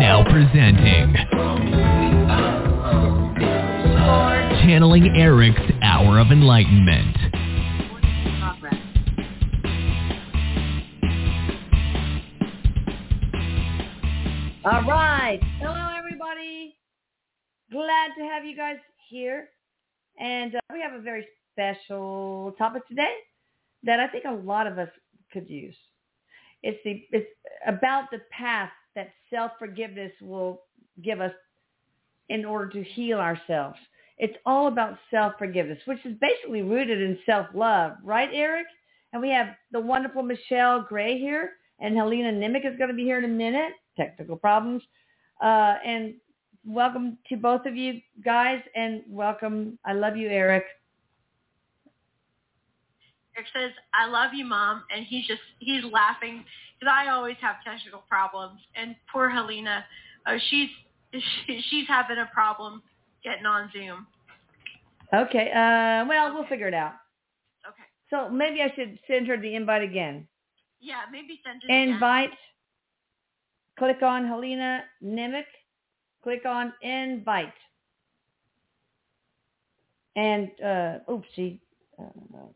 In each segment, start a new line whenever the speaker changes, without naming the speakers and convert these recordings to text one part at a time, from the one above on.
Now presenting Channeling Erik's Hour of Enlightenment.
All right. Hello, everybody. Glad to have you guys here. And uh, we have a very special topic today that I think a lot of us could use. It's the it's about the path that self-forgiveness will give us in order to heal ourselves. It's all about self-forgiveness, which is basically rooted in self-love, right, Erik? And we have the wonderful Michelle Gray here, and Helena Nimick is going to be here in a minute. Technical problems. Uh, and welcome to both of you guys, and welcome. I love you,
Erik. Says, I love you, Mom. And he's just, he's laughing because I always have technical problems. And poor Helena, uh, she's, she, she's having a problem getting on Zoom.
Okay. Uh, well, we'll figure it out.
Okay.
So maybe I should send her the invite again.
Yeah, maybe send it again.
Invite. Click on Helena Nimick. Click on invite. And, uh, oopsie.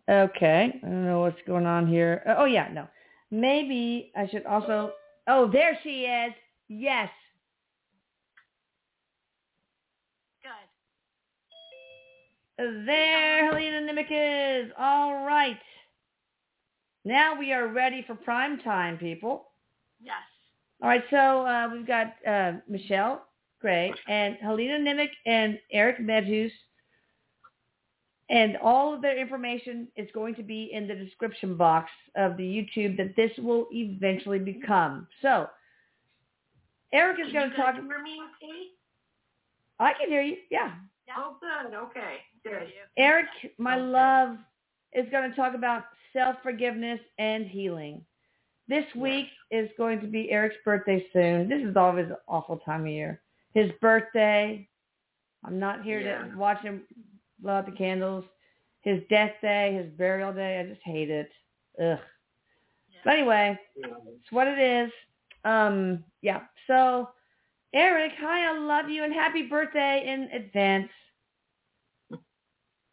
Okay. I don't know what's going on here. Uh, oh, yeah, no. Maybe I should also, oh, there she is. Yes.
Good.
There Helena Nimick is. All right. Now we are ready for prime time, people.
Yes.
All right, so uh, we've got uh, Michelle Gray and Helena Nimick and Erik Medhus. And all of their information is going to be in the description box of the YouTube that this will eventually become. So Erik is
Can
going to talk.
guys hear me?
I can hear you. Yeah.
Oh, good. Okay. Good.
Erik, my love, is going to talk about self-forgiveness and healing. This week is going to be Erik's birthday soon. This is always an awful time of year. His birthday. I'm not here
Yeah.
to watch him blow out the candles. His death day, his burial day. I just hate it. Ugh. But anyway, it's what it is. Um, yeah. So, Erik, hi, I love you, and happy birthday in advance.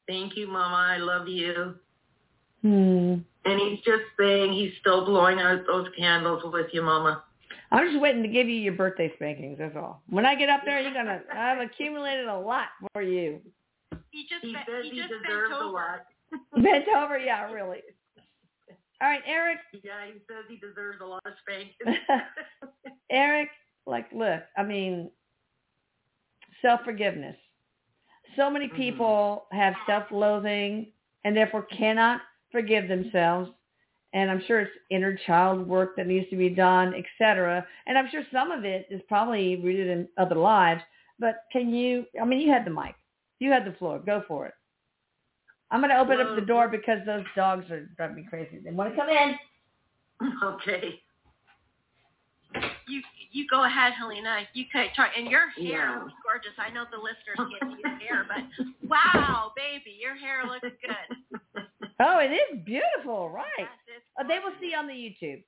Thank you, Mama. I love you.
Hmm.
And he's just saying he's still blowing out those candles with you, Mama.
I'm just waiting to give you your birthday spankings. That's all. When I get up there, you're gonna. I've accumulated a lot for you.
He just,
He
bent-
says
he
he
just bent
deserves a
over.
lot.
Bent over, yeah, really. All right, Erik.
Yeah, he says he deserves a lot of spankings.
Erik, like, look. I mean, self forgiveness. So many
Mhm.
people have self-loathing and therefore cannot forgive themselves. And I'm sure it's inner child work that needs to be done, etc. And I'm sure some of it is probably rooted in other lives. But can you? I mean, you had the mic. You had the floor. Go for it. I'm going to open up the door because those dogs are driving me crazy. They want to come in.
okay.
You you go ahead, Helena. You could try, and your hair
Yeah.
looks gorgeous. I know the listeners can't see your hair, but wow, baby, your hair looks good.
Oh, it is beautiful, right?
Yes, it's
Uh, they will
gorgeous.
see on the YouTube.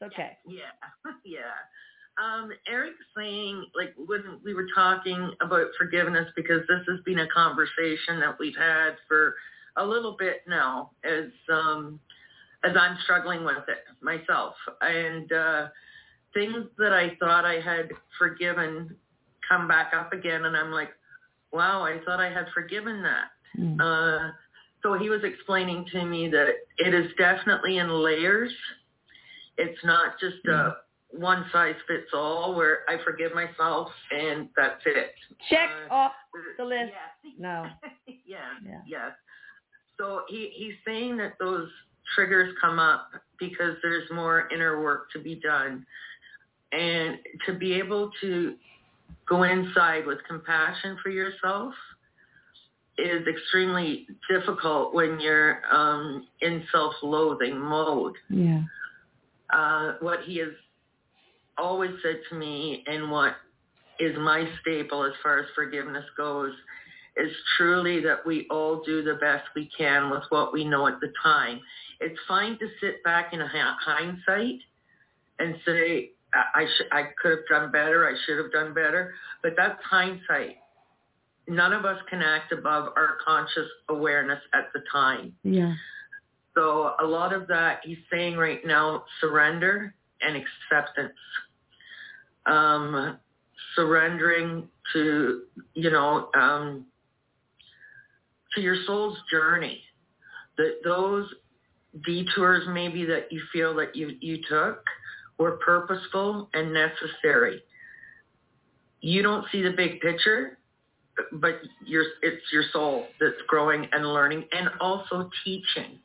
It's okay.
Yeah, yeah. Um, Erik's saying, like, when we were talking about forgiveness, because this has been a conversation that we've had for a little bit now, as um, as I'm struggling with it myself, and uh, things that I thought I had forgiven come back up again, and I'm like, wow, I thought I had forgiven that.
Mm.
Uh, so he was explaining to me that it is definitely in layers. It's not just a one size fits all where I forgive myself and that's it.
Check
Uh,
off the list.
Yeah.
No.
yeah.
Yeah.
Yes. So he, he's saying that those triggers come up because there's more inner work to be done. And to be able to go inside with compassion for yourself is extremely difficult when you're um, in self-loathing mode.
Yeah.
Uh, what he has always said to me and what is my staple as far as forgiveness goes is truly that we all do the best we can with what we know at the time. It's fine to sit back in hindsight and say, I sh- I could have done better. I should have done better. But that's hindsight. None of us can act above our conscious awareness at the time.
Yeah.
So a lot of that he's saying right now, surrender and acceptance. Um, surrendering to, you know, um, to your soul's journey. That those detours maybe that you feel that you, you took were purposeful and necessary. You don't see the big picture, but your, it's your soul that's growing and learning and also teaching.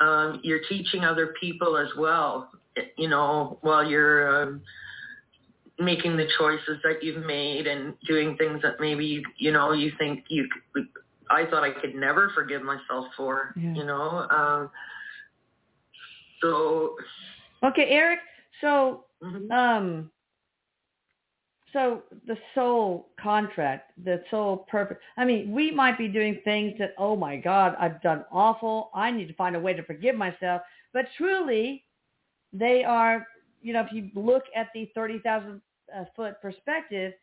Um, you're teaching other people as well, you know, while you're um, making the choices that you've made and doing things that maybe you, you know, you think you, I thought I could never forgive myself for,
Yeah.
you know. Um, so,
Okay, Erik. So,
mhm.
um, so the soul contract, the soul purpose. I mean, we might be doing things that, oh my God, I've done awful. I need to find a way to forgive myself. But truly, they are, you know, if you look at the 30,000 uh, foot perspective,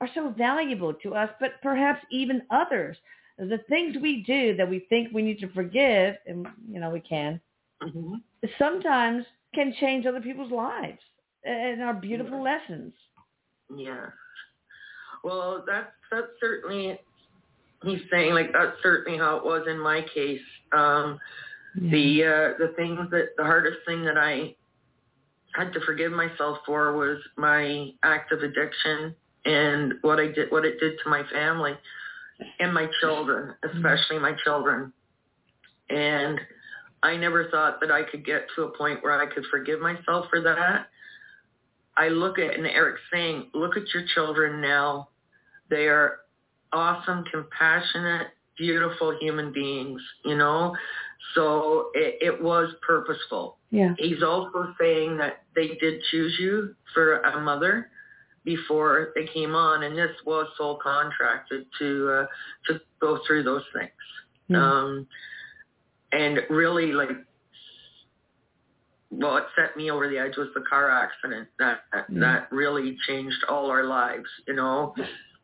are so valuable to us, but perhaps even others. The things we do that we think we need to forgive, and, you know, we can,
Mhm.
sometimes can change other people's lives and are beautiful lessons.
Yeah. Well, that's that's certainly he's saying like that's certainly how it was in my case. Um the uh the things that the hardest thing that I had to forgive myself for was my act of addiction and what I did what it did to my family and my children, especially my children. And I never thought that I could get to a point where I could forgive myself for that. I look at, and Erik's saying, look at your children now. They are awesome, compassionate, beautiful human beings, you know? So it, it was purposeful.
Yeah.
He's also saying that they did choose you for a mother before they came on, and this was soul contracted to uh, to go through those things.
Yeah.
Um, and really, like, well, it set me over the edge was the car accident. That that,
Yeah.
that really changed all our lives. You know,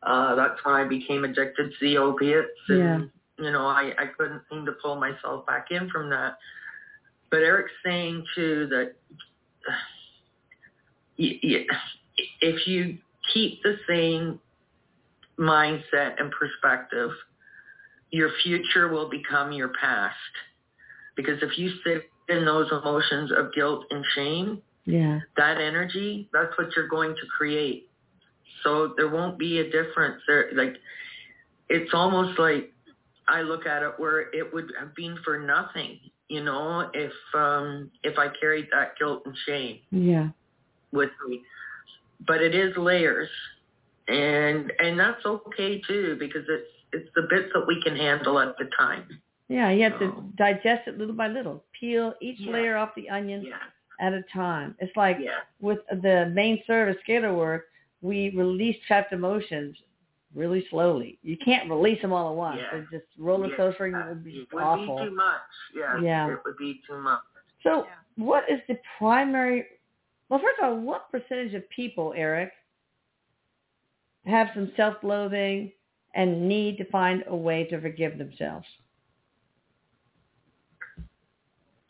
uh, that's when I became addicted to the opiates, and you know, I I couldn't seem to pull myself back in from that. But Erik's saying too that if you keep the same mindset and perspective, your future will become your past. Because if you sit in those emotions of guilt and shame,
Yeah.
that energy, that's what you're going to create. So there won't be a difference. There, like, it's almost like I look at it where it would have been for nothing, you know, if um if I carried that guilt and shame
Yeah.
with me. But it is layers, and and that's okay too because it's it's the bits that we can handle at the time.
Yeah. You have to
Oh.
digest it little by little. Peel each
Yeah.
layer off the onion
Yeah,
at a time. It's like
yeah,
with the main service scalar work, we release trapped emotions really slowly. You can't release them all at once.
Yeah.
They're just roller
Yeah.
coastering
Uh,
would be
it would
awful.
be too much. Yeah,
Yeah.
it would be too much.
So,
Yeah.
what is the primary? Well, first of all, what percentage of people, Erik, have some self-loathing and need to find a way to forgive themselves?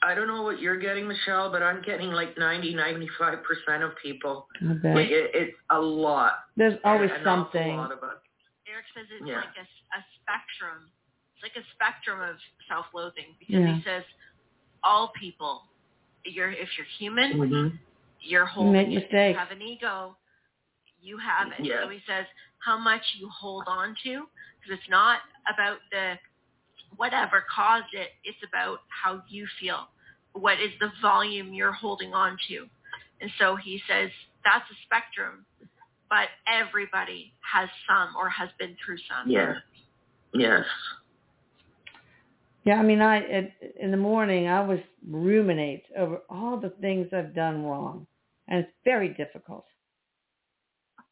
I don't know what you're getting, Michelle, but I'm getting like 90, 95 percent of people.
I bet.
Like it, it's a lot.
There's always
An awful
something.
Lot.
Erik says it's
Yeah.
like a, a spectrum. It's like a spectrum of self-loathing because
Yeah.
he says all people, you're if you're human,
Mhm.
you're
make
holding it.
mistakes.
You have an ego. You have it.
Yeah.
So he says how much you hold on to because it's not about the whatever caused it. It's about how you feel. What is the volume you're holding on to? And so he says that's a spectrum, but everybody has some or has been through some.
Yeah. Yes.
Yeah, I mean, I at, in the morning I was ruminate over all the things I've done wrong, and it's very difficult.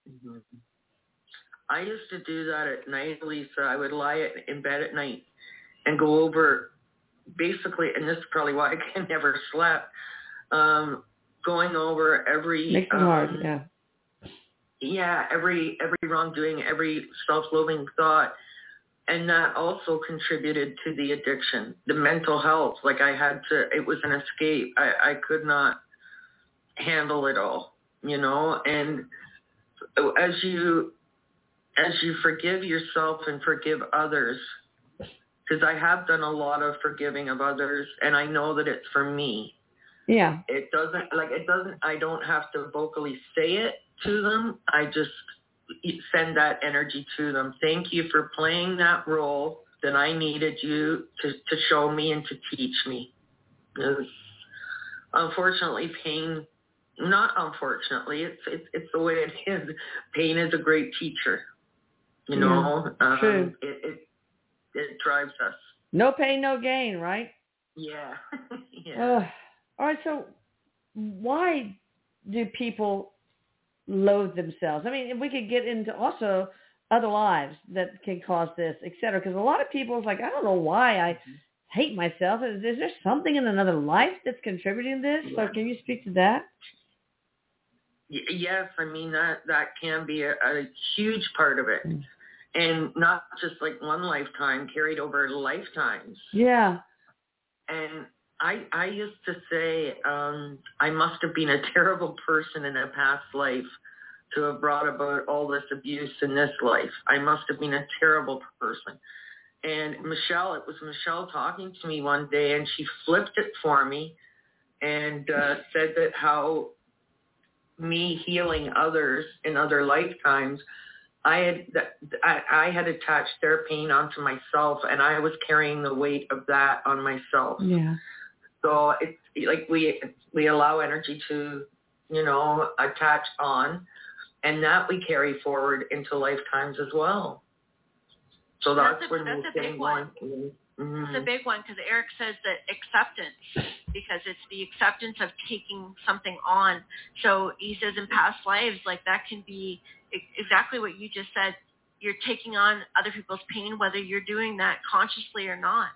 Mhm. I used to do that at night, Lisa. I would lie in bed at night and go over basically, and this is probably why I can never slept. Um, going over every
Makes it
um,
hard. Yeah.
Yeah, every every wrongdoing, every self-loathing thought, and that also contributed to the addiction, the mental health. Like I had to, it was an escape. I I could not handle it all, you know. And as you as you forgive yourself and forgive others, because I have done a lot of forgiving of others, and I know that it's for me
Yeah.
it doesn't like it doesn't i don't have to vocally say it to them i just send that energy to them thank you for playing that role that i needed you to to show me and to teach me unfortunately pain not unfortunately it's it's it's the way it is pain is a great teacher you
Yeah,
know um
true.
it it it drives us
No pain, no gain, right?
yeah yeah
Ugh. all right. So, why do people loathe themselves? I mean, if we could get into also other lives that can cause this, et cetera, because a lot of people is like, I don't know why I hate myself. Is, is there something in another life that's contributing to this? So, can you speak to that?
Yes, I mean that that can be a, a huge part of it,
Mm.
and not just like one lifetime carried over lifetimes.
Yeah.
And I I used to say um, I must have been a terrible person in a past life to have brought about all this abuse in this life. I must have been a terrible person. And Michelle, it was Michelle talking to me one day, and she flipped it for me, and uh, said that how me healing others in other lifetimes, I had I, I had attached their pain onto myself, and I was carrying the weight of that on myself.
Yeah.
So it's like we we allow energy to, you know, attach on, and that we carry forward into lifetimes as well. So that's,
That's a-
when
that's a big one.
going. Mhm.
It's a big one because Erik says that acceptance, because it's the acceptance of taking something on. So he says in past lives, like that can be exactly what you just said. You're taking on other people's pain, whether you're doing that consciously or not.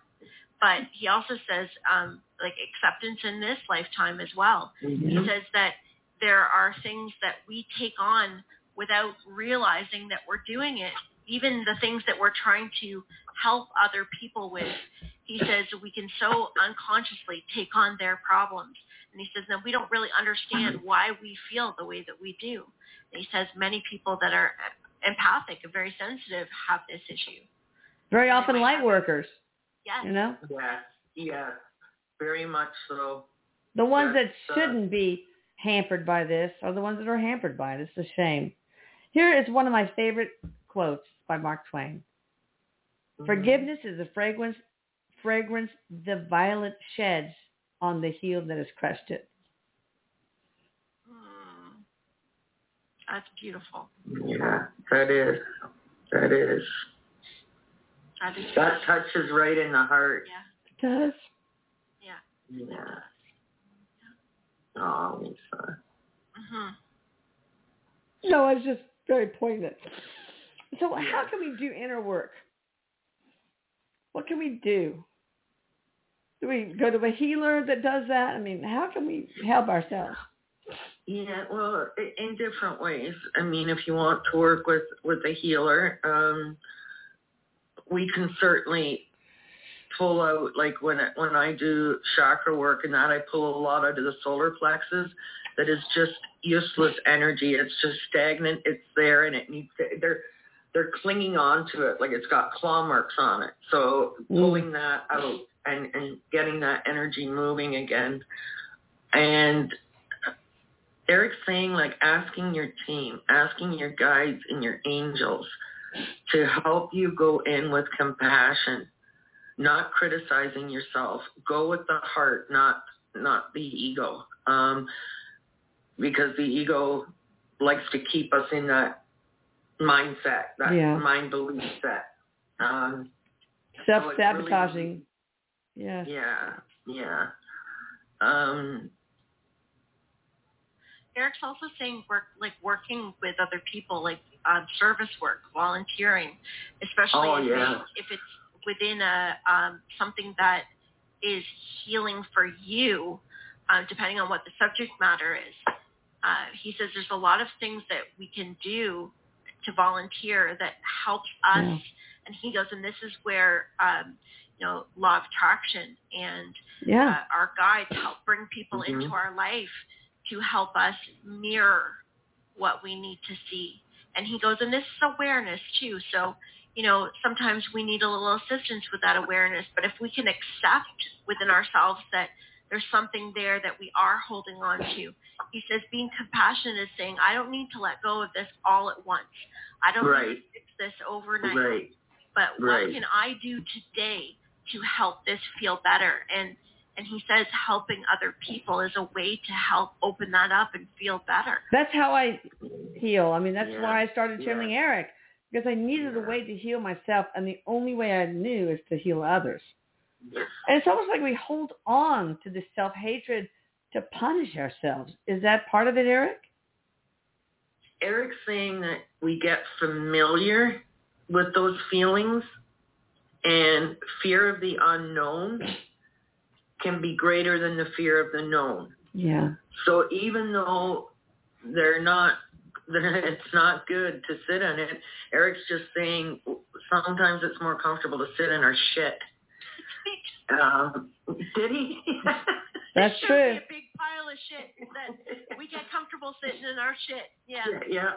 But he also says, um, like acceptance in this lifetime as well. He
Mhm.
says that there are things that we take on without realizing that we're doing it. Even the things that we're trying to help other people with. He says we can so unconsciously take on their problems. And he says that we don't really understand why we feel the way that we do. And he says many people that are empathic and very sensitive have this issue.
Very often light workers,
Yes.
you know,
Yes, yes, very much so.
the ones that
That's, uh,
shouldn't be hampered by this are the ones that are hampered by it. It's a shame. Here is one of my favorite quotes by Mark Twain.
Mhm.
Forgiveness is the fragrance fragrance the violet sheds on the heel that has crushed it.
Hmm. That's beautiful.
Yeah, that is, that is,
That is
that touches right in the heart.
yeah.
It does.
Yeah.
Yeah. Oh, Lisa.
hmm
No, it's just very poignant. So how can we do inner work? What can we do? Do we go to a healer that does that? I mean, how can we help ourselves?
Yeah, well, in different ways. I mean, if you want to work with with a healer, um, we can certainly pull out like when I, when I do chakra work and that I pull a lot out of the solar plexus that is just useless energy. It's just stagnant. It's there and it needs to, they're they're clinging on to it like it's got claw marks on it. So mm. pulling that out and and getting that energy moving again. And Erik's saying like asking your team, asking your guides and your angels to help you go in with compassion, not criticizing yourself. Go with the heart, not not the ego. Um, because the ego likes to keep us in that mindset, that
Yeah.
mind belief set. Um,
Self
really-
sabotaging. yes.
yeah, yeah. Um,
Erik's also saying work like working with other people, like um, service work, volunteering, especially
Oh,
if,
yeah.
it, if it's within a um, something that is healing for you. uh, depending on what the subject matter is. Uh, he says there's a lot of things that we can do to volunteer that helps us.
Yeah.
And he goes, and this is where, um, you know, law of attraction and
Yeah.
uh, our guides help bring people
Mhm.
into our life to help us mirror what we need to see. And he goes, and this is awareness too. So, you know, sometimes we need a little assistance with that awareness. But if we can accept within ourselves that there's something there that we are holding on to, he says being compassionate is saying, I don't need to let go of this all at once. I don't need to fix this overnight.
Right.
But what
Right.
can I do today to help this feel better? And and he says helping other people is a way to help open that up and feel better.
That's how I heal. I mean, that's
Yeah.
why I started channeling
Yeah.
Erik because I needed a way to heal myself, and the only way I knew is to heal others. And it's almost like we hold on to this self-hatred to punish ourselves. Is that part of it, Erik?
Erik's saying that we get familiar with those feelings and fear of the unknown can be greater than the fear of the known.
Yeah.
So even though they're not, it's not good to sit in it, Erik's just saying sometimes it's more comfortable to sit in our shit. Um, did he?
That's
It
true.
Be a big pile of shit that we get comfortable sitting in our shit. Yeah.
yeah.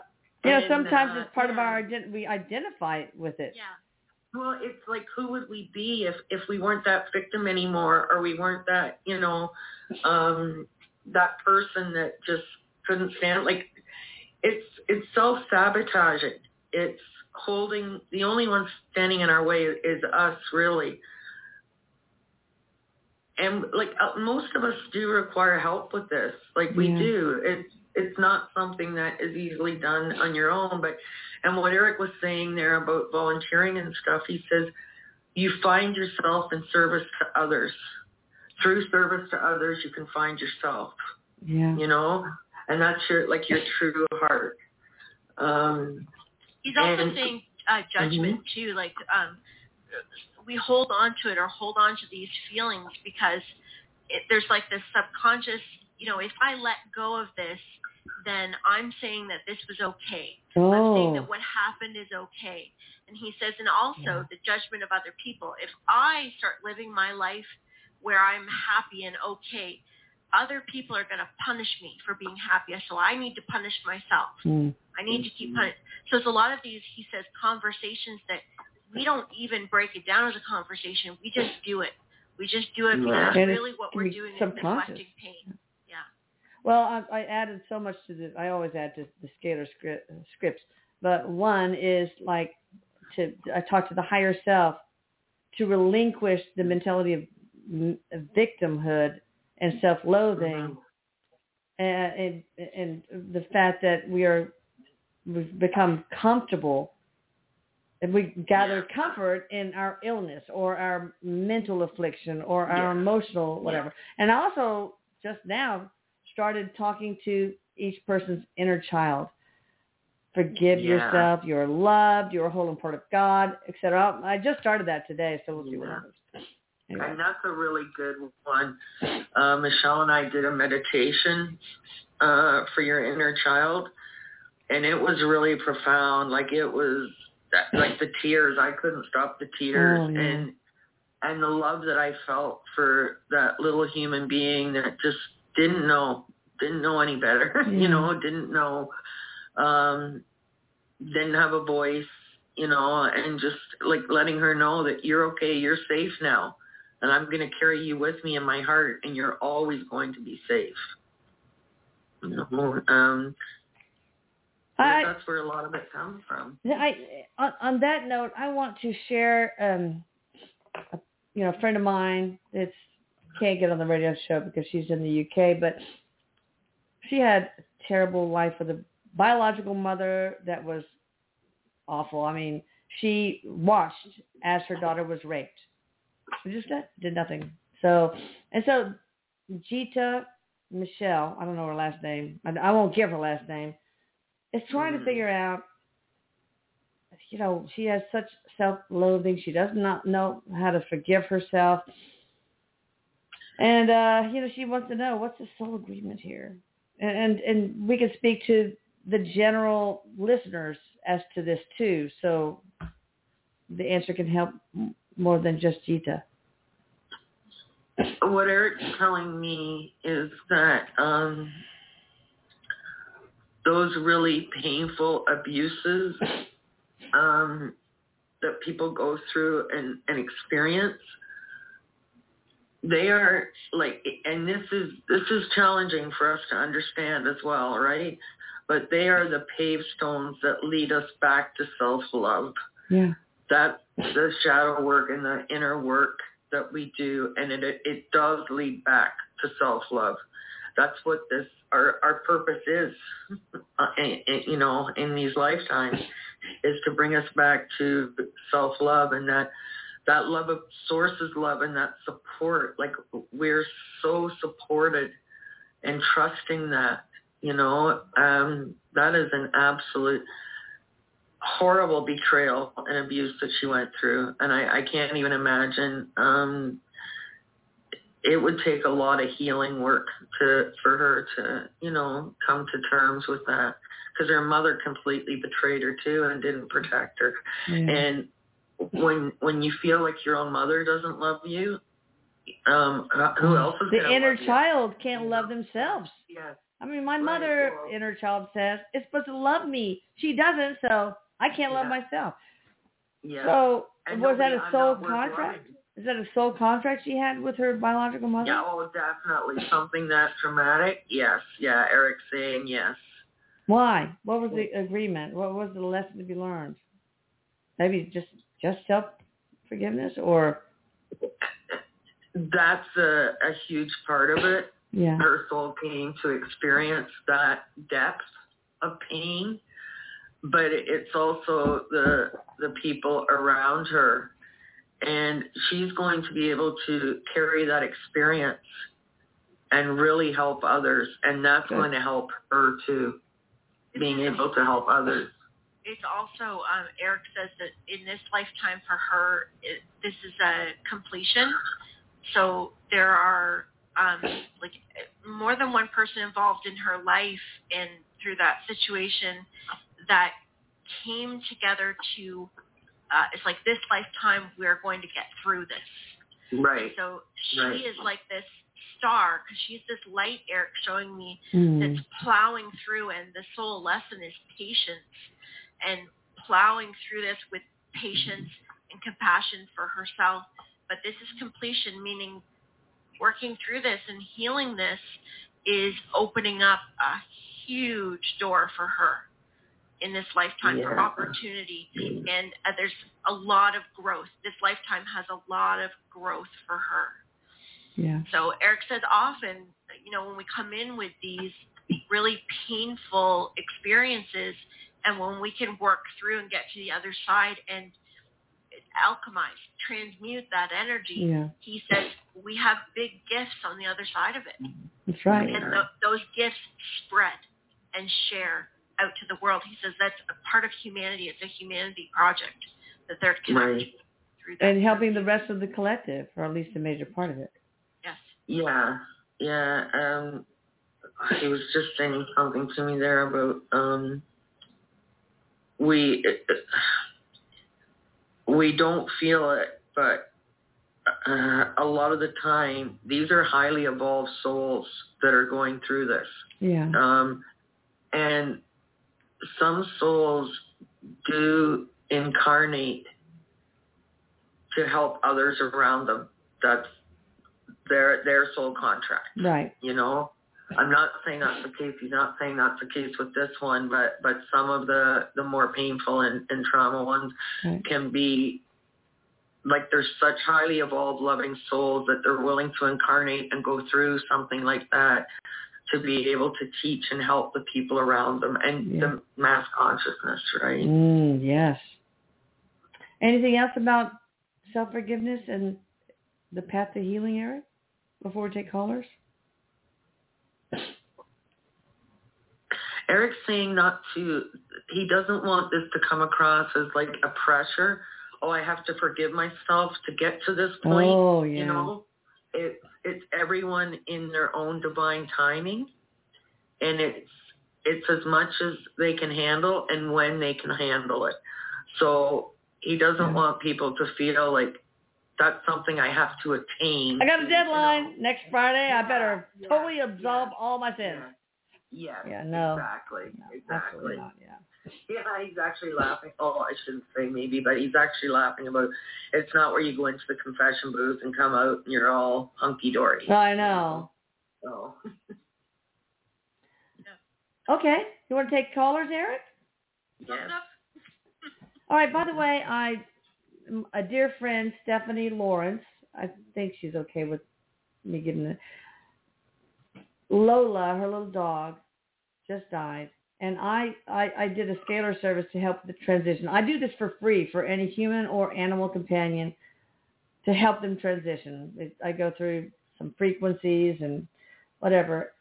You know, sometimes
uh,
it's part of our ident- we identify with it.
Yeah.
Well, it's like who would we be if if we weren't that victim anymore, or we weren't that you know, um, that person that just couldn't stand. Like, it's it's self sabotaging. It's holding. The only one standing in our way is us, really. And like uh, most of us do require help with this. Like we
Yeah.
do. It's it's not something that is easily done on your own, but and what Erik was saying there about volunteering and stuff, he says you find yourself in service to others. Through service to others, you can find yourself,
Yeah.
you know, and that's your like your true heart. Um,
He's also
And-
saying uh, judgment too. Like um, we hold on to it or hold on to these feelings because it, there's like this subconscious. You know, if I let go of this, then I'm saying that this was okay. I'm saying
Oh.
that what happened is okay. And he says, and also
Yeah.
the judgment of other people. If I start living my life where I'm happy and okay, other people are going to punish me for being happy. So I need to punish myself.
Mm.
I need to keep punish. So there's a lot of these, he says, conversations that we don't even break it down as a conversation. We just do it. We just do it because
Yeah. And
really what we're doing is
subconscious.
deflecting pain. Yeah.
Well, I, I added so much to the. I always add to the scalar script, scripts, but one is like to. I talk to the higher self to relinquish the mentality of, of victimhood and self-loathing, and, and and the fact that we are we've become comfortable and we gather comfort in our illness or our mental affliction or our
Yeah.
emotional whatever. And I also just now started talking to each person's inner child. Forgive
Yeah.
yourself. You're loved. You're a whole and part of God, etc. I just started that today, so we'll see what happens. Anyway.
And that's a really good one. Uh, Michelle and I did a meditation uh, for your inner child, and it was really profound. Like it was, like the tears. I couldn't stop the tears,
Oh, yeah.
and and the love that I felt for that little human being that just didn't know, didn't know any better.
Yeah.
you know, didn't know, um, didn't have a voice. You know, and just like letting her know that you're okay, you're safe now and I'm going to carry you with me in my heart, and you're always going to be safe. You know, um,
I,
that's where a lot of it comes from.
I on, on that note, I want to share, um, a, you know, a friend of mine that's can't get on the radio show because she's in the UK, but she had a terrible life with a biological mother that was awful. I mean, she watched as her daughter was raped. She just did, did nothing. So, and so Jita Michelle, I don't know her last name. I, I won't give her last name. Is trying to
Mhm.
figure out you know, she has such self-loathing. She does not know how to forgive herself. And uh, you know, she wants to know what's the soul agreement here, and and, and we can speak to the general listeners as to this too, so the answer can help more than just Gita.
what Erik's telling me is that um, those really painful abuses um, that people go through and, and experience, they are like, and this is this is challenging for us to understand as well, right? But they are the pave stones that lead us back to self-love.
Yeah.
That's the shadow work and the inner work that we do, and it it, does lead back to self love. That's what this our our purpose is, uh, you know, in these lifetimes, is to bring us back to self love and that that love of source's love and that support. Like we're so supported and trusting that, you know, um, that is an absolute horrible betrayal and abuse that she went through and I, I can't even imagine um it would take a lot of healing work to for her to you know come to terms with that because her mother completely betrayed her too and didn't protect her
Yeah.
and when when you feel like your own mother doesn't love you um who else is
the inner
love you?
child can't love themselves.
yes
I mean, my
Right,
mother,
well-
inner child says, is supposed to love me. She doesn't, so I can't love myself.
yes
So
And
was that a soul contract? Is that a soul contract she had with her biological mother?
Yeah, oh, definitely something that traumatic. Yes, yeah. Erik's saying yes.
Why? What was the agreement? What was the lesson to be learned? Maybe just just self forgiveness, or
That's a, a huge part of it.
yeah,
Her soul came to experience that depth of pain, but it's also the the people around her, and she's going to be able to carry that experience and really help others, and that's
Good.
going to help her too, being able to help others.
it's also um, Erik says that in this lifetime for her, it, this is a completion. So there are um, like more than one person involved in her life and through that situation that came together to. Uh, it's like this lifetime we're going to get through this.
Right.
So she
Right.
is like this star because she's this light Erik showing me
Mm.
that's plowing through and the soul lesson is patience and plowing through this with patience and compassion for herself but this is completion meaning working through this and healing this is opening up a huge door for her in this lifetime for opportunity and uh, there's a lot of growth this lifetime has a lot of growth for her
yeah,
so Erik says often, you know, when we come in with these really painful experiences and when we can work through and get to the other side and alchemize, transmute that energy,
yeah.
he says we have big gifts on the other side of it.
That's right.
And th- those gifts spread and share out to the world. He says that's a part of humanity. It's a humanity project that they're connecting
Right.
through that.
And helping the rest of the collective, or at least a major part of it.
Yes.
Yeah, yeah. Um, he was just saying something to me there about um, we we don't feel it, but uh, a lot of the time these are highly evolved souls that are going through this,
Yeah,
um, and some souls do incarnate to help others around them. That's their their soul contract
right.
you know i'm not saying that's the case he's not saying that's the case with this one but but some of the the more painful and, and trauma ones
Right.
can be like they're such highly evolved loving souls that they're willing to incarnate and go through something like that to be able to teach and help the people around them and
Yeah.
the mass consciousness right
Mm, yes. Anything else about self forgiveness and the path to healing, Erik? Before we take callers.
Erik's saying not to, he doesn't want this to come across as like a pressure. Oh, I have to forgive myself to get to this point.
Oh yeah.
You know, it, it's everyone in their own divine timing, and it's it's as much as they can handle and when they can handle it. So he doesn't want people to feel like that's something I have to attain.
I got a deadline
you know.
next Friday. I better
Yeah,
totally
yeah,
absolve
yeah,
all my sins.
Yeah.
Yeah, no.
Exactly.
No,
exactly.
not. Yeah.
Yeah, he's actually laughing. Oh, I shouldn't say maybe, but he's actually laughing about it's not where you go into the confession booth and come out and you're all hunky dory.
I know.
Oh.
Okay. You want to take callers, Erik?
Yes.
All right. By the way, I a dear friend Stephanie Lawrence. I think she's okay with me giving it. Lola, her little dog, just died, and I, I I did a scalar service to help the transition. I do this for free for any human or animal companion to help them transition. It, I go through some frequencies and whatever.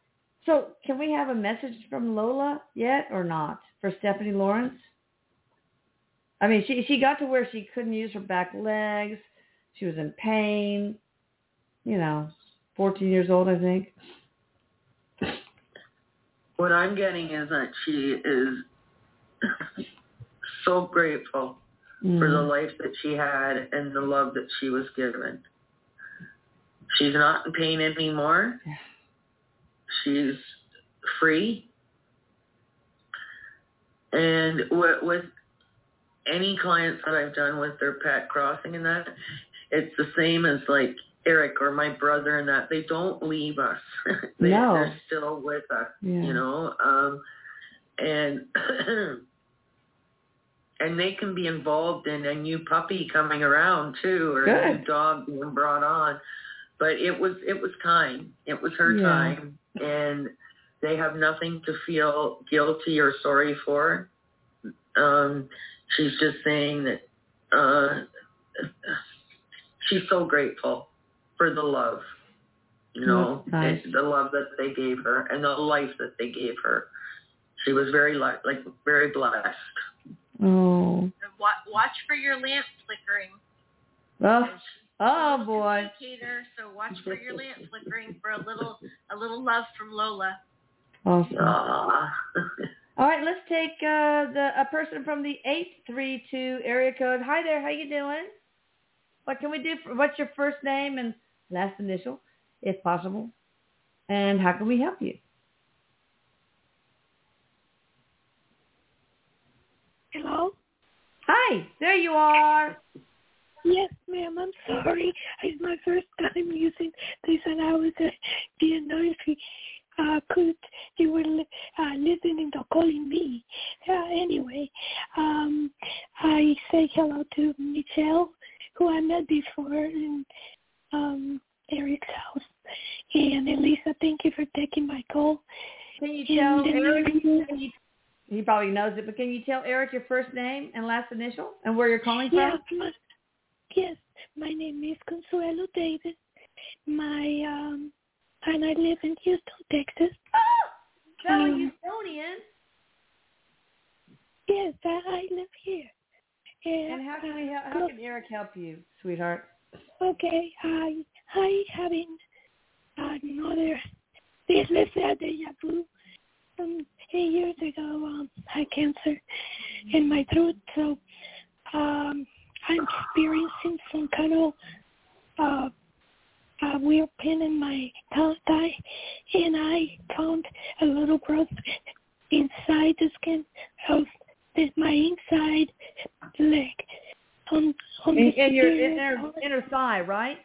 So, can we have a message from Lola yet or not for Stephanie Lawrence? I mean, she she got to where she couldn't use her back legs. She was in pain. You know, 14 years old, I think.
What I'm getting is that she is so grateful for the
Mm.
life that she had and the love that she was given. She's not in pain anymore. She's free. And with, with any clients that I've done with their pet crossing and that, it's the same as like Erik or my brother and that. They don't leave us. they,
No.
They're still with us
Yeah.
you know um and and they can be involved in a new puppy coming around too or a new dog being brought on but it was it was time it was her
Yeah.
time and they have nothing to feel guilty or sorry for um she's just saying that uh she's so grateful for the love you know
That's nice.
the love that they gave her and the life that they gave her she was very like like very blessed
Oh.
Watch for your lamp flickering.
Oh.
She's a
Oh boy.
communicator, so watch for your lamp flickering for a little a little love from Lola.
Awesome.
Aw.
All right, let's take uh, the a person from the eight three two area code. Hi there, how you doing? What can we do? For, what's your first name and last initial, if possible? And how can we help you?
Hello?
Hi, there you are.
Yes, ma'am. I'm sorry. It's my first time using this, and I was uh, didn't know if you uh, could you were uh, listening or calling me. Uh, anyway, um, I say hello to Michelle, who I met before in um, Erik's house, and Elisa. Thank you for taking my call.
Can you tell
And,
Erik?
uh,
Can you, he probably knows it, but can you tell Erik your first name and last initial and where you're calling from?
Yes, my, yes. My name is Consuelo Davis. My um, and I live in Houston, Texas.
Oh, fellow
Um,
Houstonian.
Yes, I, I live here.
And how can we help? How can Erik help you, sweetheart?
Okay, I I having another this let's say a. Um, eight years ago, um, I had cancer in my throat, so um, I'm experiencing some kind of uh, uh, weird pain in my thigh, and I found a little growth inside the skin of my inside leg. On, on
In, in your inner, inner thigh, right?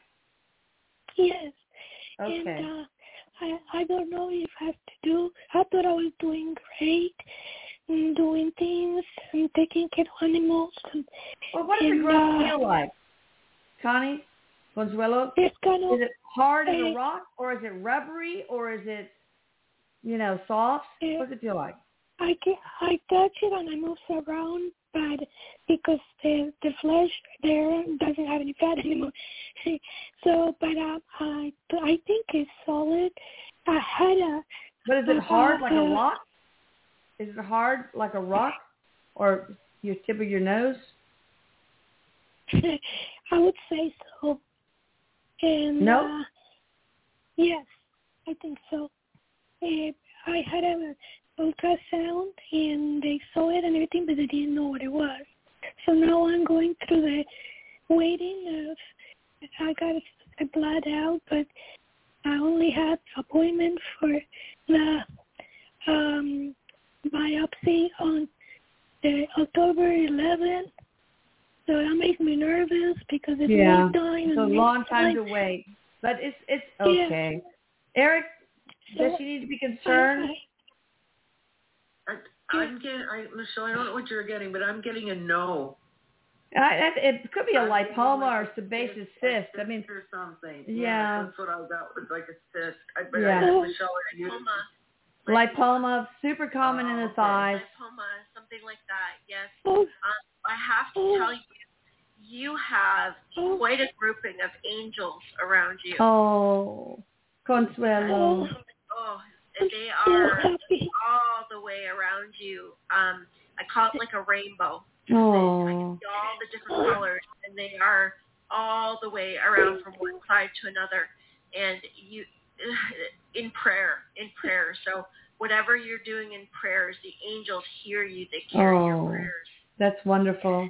Yes.
Okay.
And uh, I I don't know if I have to do. I thought I was doing great, and doing things and taking care of animals. And
well, what does the
and,
growth
uh,
feel like, Connie Consuelo?
it's kind of
Is it hard as a rock, or is it rubbery, or is it, you know, soft?
Uh,
What does it feel like?
I get I touch it and I move around, but because the the flesh there doesn't have any fat anymore. so, but um, I I think it's solid. I had a
But is it hard like a rock? Is it hard like a rock, or your tip of your nose?
I would say so. And
No?
uh, Yes, I think so. Uh, I had a ultrasound and they saw it and everything, but they didn't know what it was. So now I'm going through the waiting of I got a blood out, but I only had appointment for the um biopsy on the October 11th. So that makes me nervous because it's
Yeah,
yeah. time.
It's a long time
like-
to wait, but it's it's
Yeah.
okay. Erik, does she need to be concerned?
I-
I, I'm getting, I, Michelle, I don't know what you're getting, but I'm getting a no.
I, that- it could be a
I'm getting
lipoma
like
or
a
sebaceous
cyst,
cyst. I mean,
or something.
Yeah.
that's what I got was like a cyst. I, but
Yeah.
I, Michelle, are you?
Lipoma,
lipoma, super common in
Oh,
the
okay.
thighs.
lipoma, something like that. Yes.
oh,
Um, I have to
Oh.
tell you, you have
oh,
quite a grouping of angels around you.
Oh, Consuelo.
oh, I'm
they are all the way around you. Um, I call it like a rainbow.
Oh,
See all the different colors, and they are all the way around from one side to another. And you, in prayer, in prayer. So whatever you're doing in prayers, the angels hear you. They carry
Oh.
your prayers.
that's wonderful.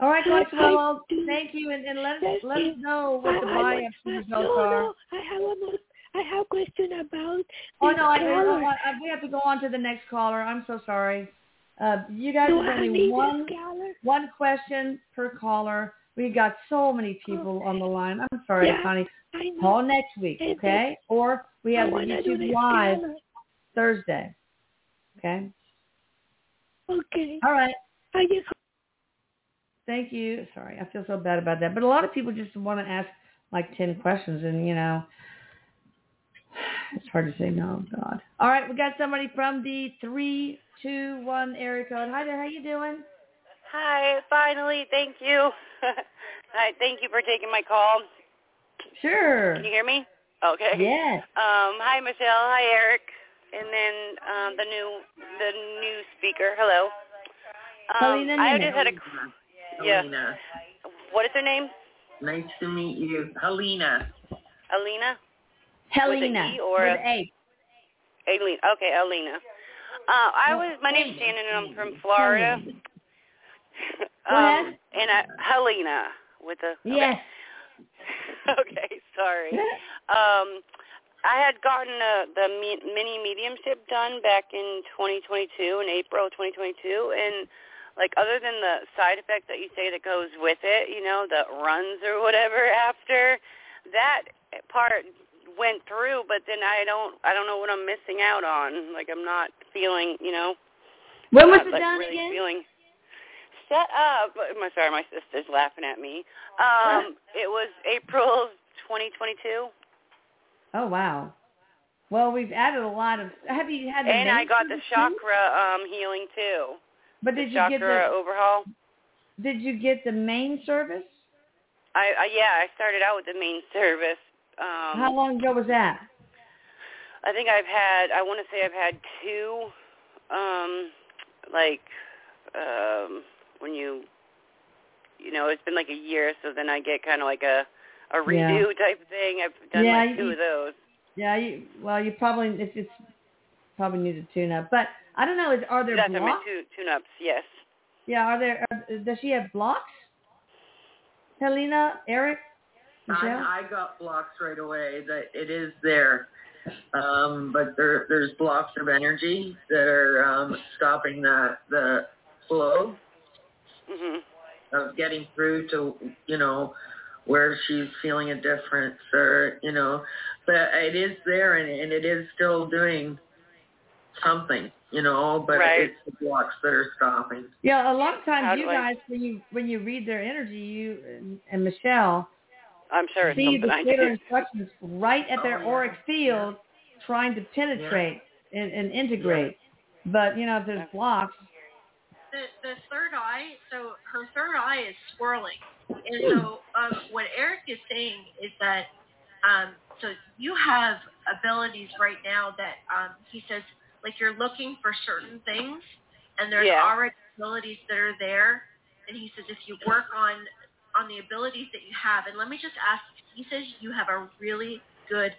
All right,
I- I
Consuelo,
do-
thank you, and, and let us let us know what the
I- I
biopsy
want-
results are.
I have a mo- I have a question about
Oh no, I, I. I, we have to go on to the next caller. I'm so sorry. Uh, you guys
No,
have only one
caller.
one question per caller. We got so many people on the line. I'm sorry,
Yeah.
Connie. Call next week, okay? Or we have YouTube live. Thursday. Okay.
Okay.
All right.
I just
Thank you. Sorry, I feel so bad about that. But a lot of people just want to ask like ten questions, and you know, it's hard to say no. God. All right, we got somebody from the three two one area code. Hi there. How you doing?
Hi, finally, thank you. Hi, thank you for taking my call.
Sure.
Can you hear me? Okay.
Yes.
Um, hi, Michelle. Hi, Erik. And then um, the new the new speaker. Hello. Um, I just had a. Yeah.
Helena.
What is her name?
Nice to meet you. Helena.
Alina.
Helena.
E or
with
a-
A.
Alina. Okay, Alina. Uh, I was. My name's Shannon, and I'm from Florida. Um. And I, Helena with a. okay.
Yes.
okay, sorry. Um, I had gotten uh, the me- mini mediumship done back in 2022, in April of 2022, and like other than the side effect that you say that goes with it, you know, the runs or whatever after, that part went through, but then I don't, I don't know what I'm missing out on. Like I'm not feeling, you know,
when was
not,
it
like,
done
really
again?
feeling. Shut up! My sorry, my sister's laughing at me. Um, it was April 2022,
Oh wow. Well, we've added a lot of. Have you had the?
and I got the chakra um healing too.
But
The
did you
chakra
get the?
overhaul.
Did you get the main service?
I, I yeah, I started out with the main service. Um,
How long ago was that?
I think I've had. I want to say I've had two. Um, like um, when you, you know, it's been like a year, so then I get kind of like a a redo type thing. I've done
Yeah,
like
you-
two of those.
Yeah, you, well, you probably it's, it's probably need to tune up. But I don't know. Is are there
That's
blocks?
two tune-ups. Yes.
Yeah, are there? Are, does she have blocks? Helena, Erik.
I, I got blocks right away that it is there. Um, but there there's blocks of energy that are um, stopping the the flow
Mhm.
of getting through to you know where she's feeling a difference or you know but it is there and, and it is still doing something you know but
Right.
it's the blocks that are stopping
yeah, a lot of times
How
you
do I-
guys when you when you read their energy, you and, and Michelle
I'm sure it's
see
something
the
I
clear instructions right at their
Oh, yeah.
auric field, trying to penetrate and, and integrate. But you know, if there's blocks,
the the third eye so her third eye is swirling. And so um what erik is saying is that um so you have abilities right now that um he says like you're looking for certain things and there's
Yeah.
already abilities that are there. And he says if you work on on the abilities that you have and let me just ask he says you have a really good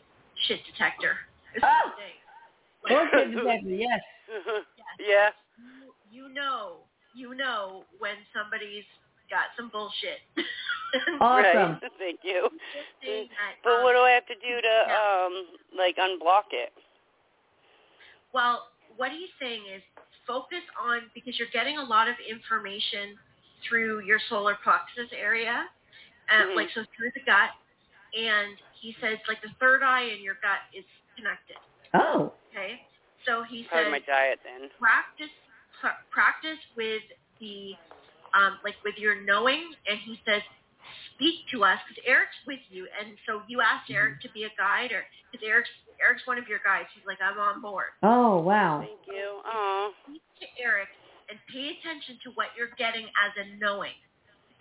shit detector.
Oh.
the thing.
Detector, yes.
yeah.
You, you know, you know when somebody's got some bullshit.
Awesome.
Right. Thank you.
That,
But
um,
what do I have to do to
yeah.
um like unblock it?
Well, what he's saying is focus on because you're getting a lot of information through your solar plexus area, uh,
Mhm.
like so through the gut. And he says like the third eye in your gut is connected.
Oh.
Okay, so he
Part
says
my diet then.
practice pr- practice with the um, like with your knowing, and he says speak to us because Erik's with you, and so you asked Erik to be a guide, or because Erik's Erik's one of your guides. He's like I'm on board.
Oh, wow.
Thank you. Oh.
Speak to Erik and pay attention to what you're getting as a knowing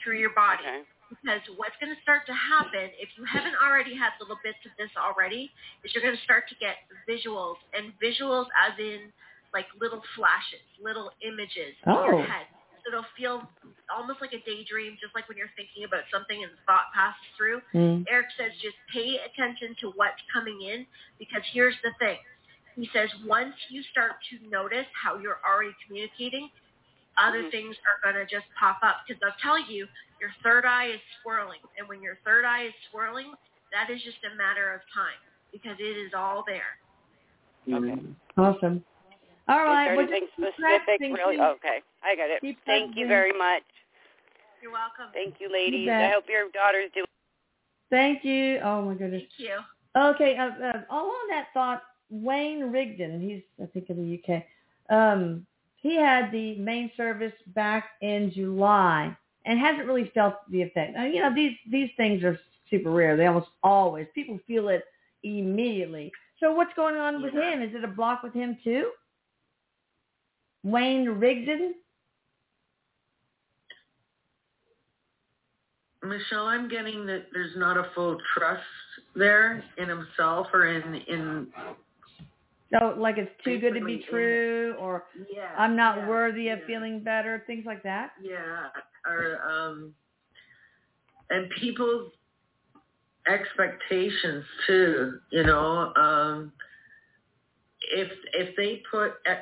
through your body.
Okay.
Because what's going to start to happen, if you haven't already had little bits of this already, is you're going to start to get visuals, and visuals as in like little flashes, little images in
Oh.
your head. So it'll feel almost like a daydream, just like when you're thinking about something and the thought passes through.
Mm.
Erik says just pay attention to what's coming in because here's the thing. He says once you start to notice how you're already communicating, other
Mhm.
things are going to just pop up because I'll tell you, your third eye is swirling. And when your third eye is swirling, that is just a matter of time because it is all there.
Okay.
Awesome. All
Is
well,
anything
just
specific? Really? Okay. I got it.
keep
Thank you very much.
You're welcome.
Thank you, ladies.
bet.
I hope your daughter's doing.
Thank you. Oh, my goodness.
Thank you.
Okay, uh, uh, along that thought, Wayne Rigdon, he's I think in the UK. Um, he had the main service back in July and hasn't really felt the effect. Now, you know, these these things are super rare. They almost always people feel it immediately. So what's going on with him? Is it a block with him too? Wayne Rigdon?
Michelle, I'm getting that there's not a full trust there in himself or in in
So like it's too good to be true, or
yeah.
I'm not
yeah,
worthy of
yeah.
feeling better, things like that.
Yeah, or um, and people's expectations too. You know, um, if if they put ex,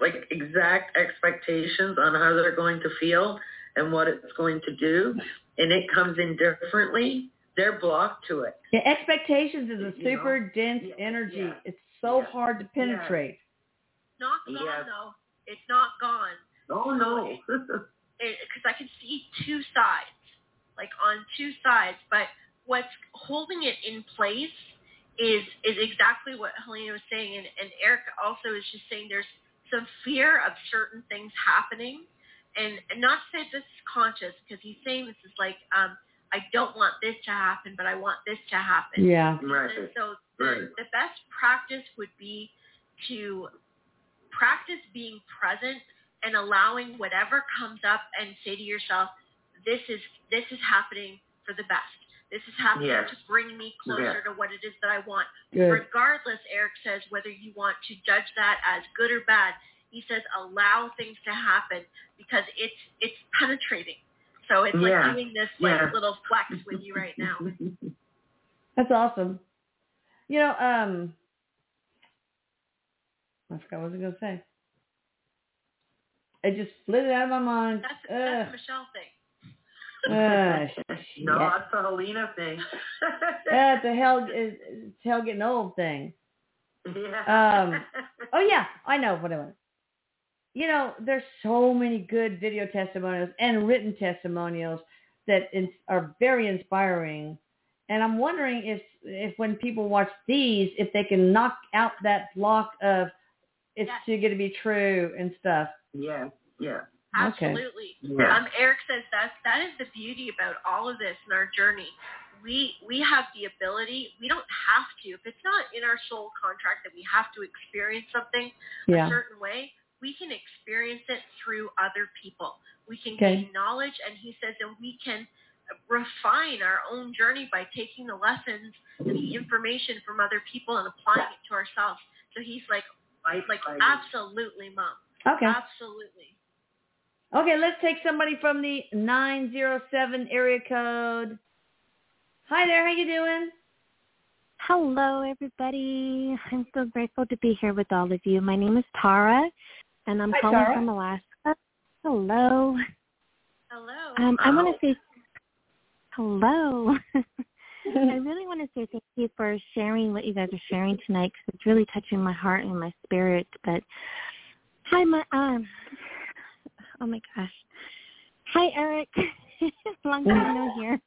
like exact expectations on how they're going to feel and what it's going to do, and it comes in differently, they're blocked to it.
Yeah, expectations is a
You know?
super dense energy. It's so
yeah,
hard to penetrate.
Not gone
Yeah.
though. It's not gone.
Oh no.
because I can see two sides, like on two sides. But what's holding it in place is is exactly what Helena was saying, and, and Erik also is just saying there's some fear of certain things happening, and, and not to say this is conscious because he's saying this is like um, I don't want this to happen, but I want this to happen.
Yeah.
right.
And so the,
Right.
the best practice would be to practice being present and allowing whatever comes up and say to yourself, this is this is happening for the best. This is happening
Yes.
to bring me closer to what it is that I want.
Good.
Regardless, Erik says, whether you want to judge that as good or bad, he says allow things to happen because it's it's penetrating. So it's
Yeah.
like doing this like
Yeah.
little flex with you right now.
That's awesome. You know, um I forgot what I was gonna say. It just slid out of my mind.
That's
Ugh.
that's a Michelle thing.
Ah,
no, that's a Helena thing.
That's a hell it's a hell getting old thing.
yeah.
Um, Oh yeah, I know what I want. You know, there's so many good video testimonials and written testimonials that in, are very inspiring. And I'm wondering if if when people watch these, if they can knock out that block of it's
Yes.
too good to be true and stuff.
yeah. Yeah.
Okay.
Absolutely.
Yeah.
Um, Erik says that that is the beauty about all of this in our journey. We we have the ability. We don't have to. If it's not in our soul contract that we have to experience something a certain way, we can experience it through other people. We can
Okay.
gain knowledge, and he says, that we can refine our own journey by taking the lessons and the information from other people and applying it to ourselves. So he's like,
I,
like
I-
absolutely, mom,
Okay.
absolutely.
Okay, let's take somebody from the 907 area code. Hi there, how you doing?
Hello, everybody. I'm so grateful to be here with all of you. My name is Tara, and I'm
Hi,
calling
Tara.
from Alaska. Hello.
Hello.
Um, I want to say hello. I really want to say thank you for sharing what you guys are sharing tonight because it's really touching my heart and my spirit. But hi, my um, oh my gosh, hi Erik, long time no hear.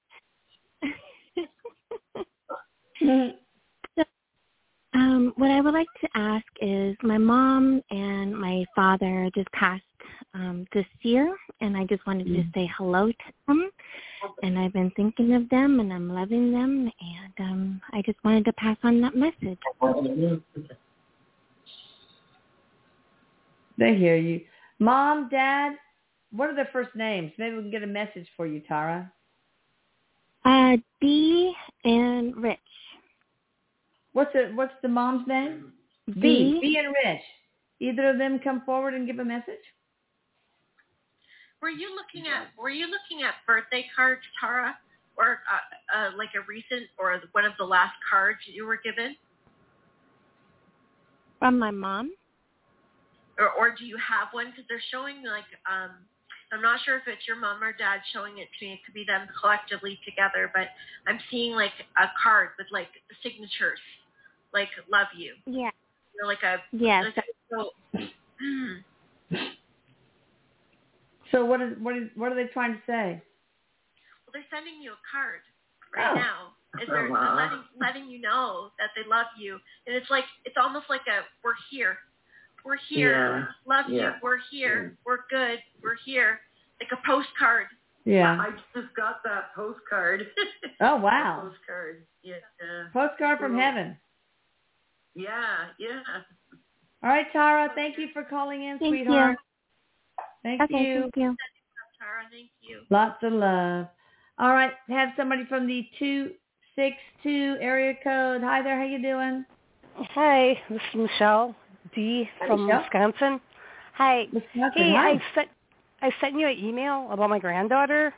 Um, what I would like to ask is my mom and my father just passed um, this year, and I just wanted to say hello to them. And I've been thinking of them, and I'm loving them, and um, I just wanted to pass on that message.
They hear you. Mom, Dad, what are their first names? Maybe we can get a message for you, Tara.
Uh, Dee and Rich.
What's the What's the mom's name? B.
Dee.
B and Rich. Either of them come forward and give a message.
Were you looking at Were you looking at birthday cards, Tara, or uh, uh, like a recent or one of the last cards you were given,
From my mom?
or or do you have one? Because they're showing like um. I'm not sure if it's your mom or dad showing it to me. It could be them collectively together, but I'm seeing like a card with like signatures, like "Love you,"
Yeah.
you know, like a
Yes.
like so. Mm.
So what is what is what are they trying to say?
Well, they're sending you a card right
Oh.
now. And
Oh,
they're,
wow.
they're letting letting you know that they love you, and it's like it's almost like a we're here, we're here,
Yeah.
love you, we're here, mm. we're good, we're here, like a postcard.
Yeah.
I just got that postcard.
Oh wow.
postcard. Yeah.
Postcard from
Cool.
heaven.
Yeah. Yeah.
All right, Tara. Thank you for calling in,
Thank you.
sweetheart. Thank
Okay,
you.
thank you.
Tara, thank you.
Lots of love. All right, have somebody from the two six two area code. Hi there. How you doing?
Hi, this is Michelle D
Hi,
from
Michelle.
Wisconsin. Hi.
Wisconsin.
Hey,
Hi.
I sent I sent you an email about my granddaughter.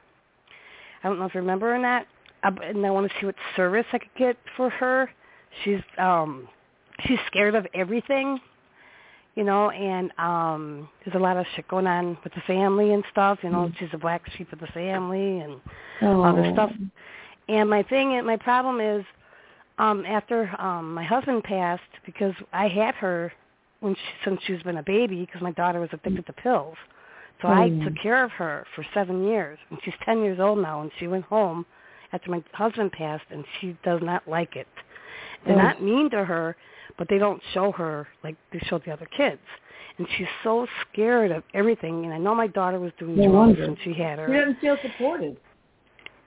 I don't know if you remember or not. Uh, and I want to see what service I could get for her. She's um she's scared of everything, you know, and um there's a lot of shit going on with the family and stuff. You know,
Mm.
she's a black sheep of the family and
oh.
this stuff. And my thing, my problem is, um, after um, my husband passed, because I had her when she, since she's been a baby, because my daughter was addicted to pills. So I
Mm.
took care of her for seven years, and she's ten years old now. And she went home after my husband passed, and she does not like it. They're
Oh.
not mean to her, but they don't show her like they show the other kids. And she's so scared of everything. And I know my daughter was doing
No
drugs
wonder.
when she had her.
She doesn't feel supported.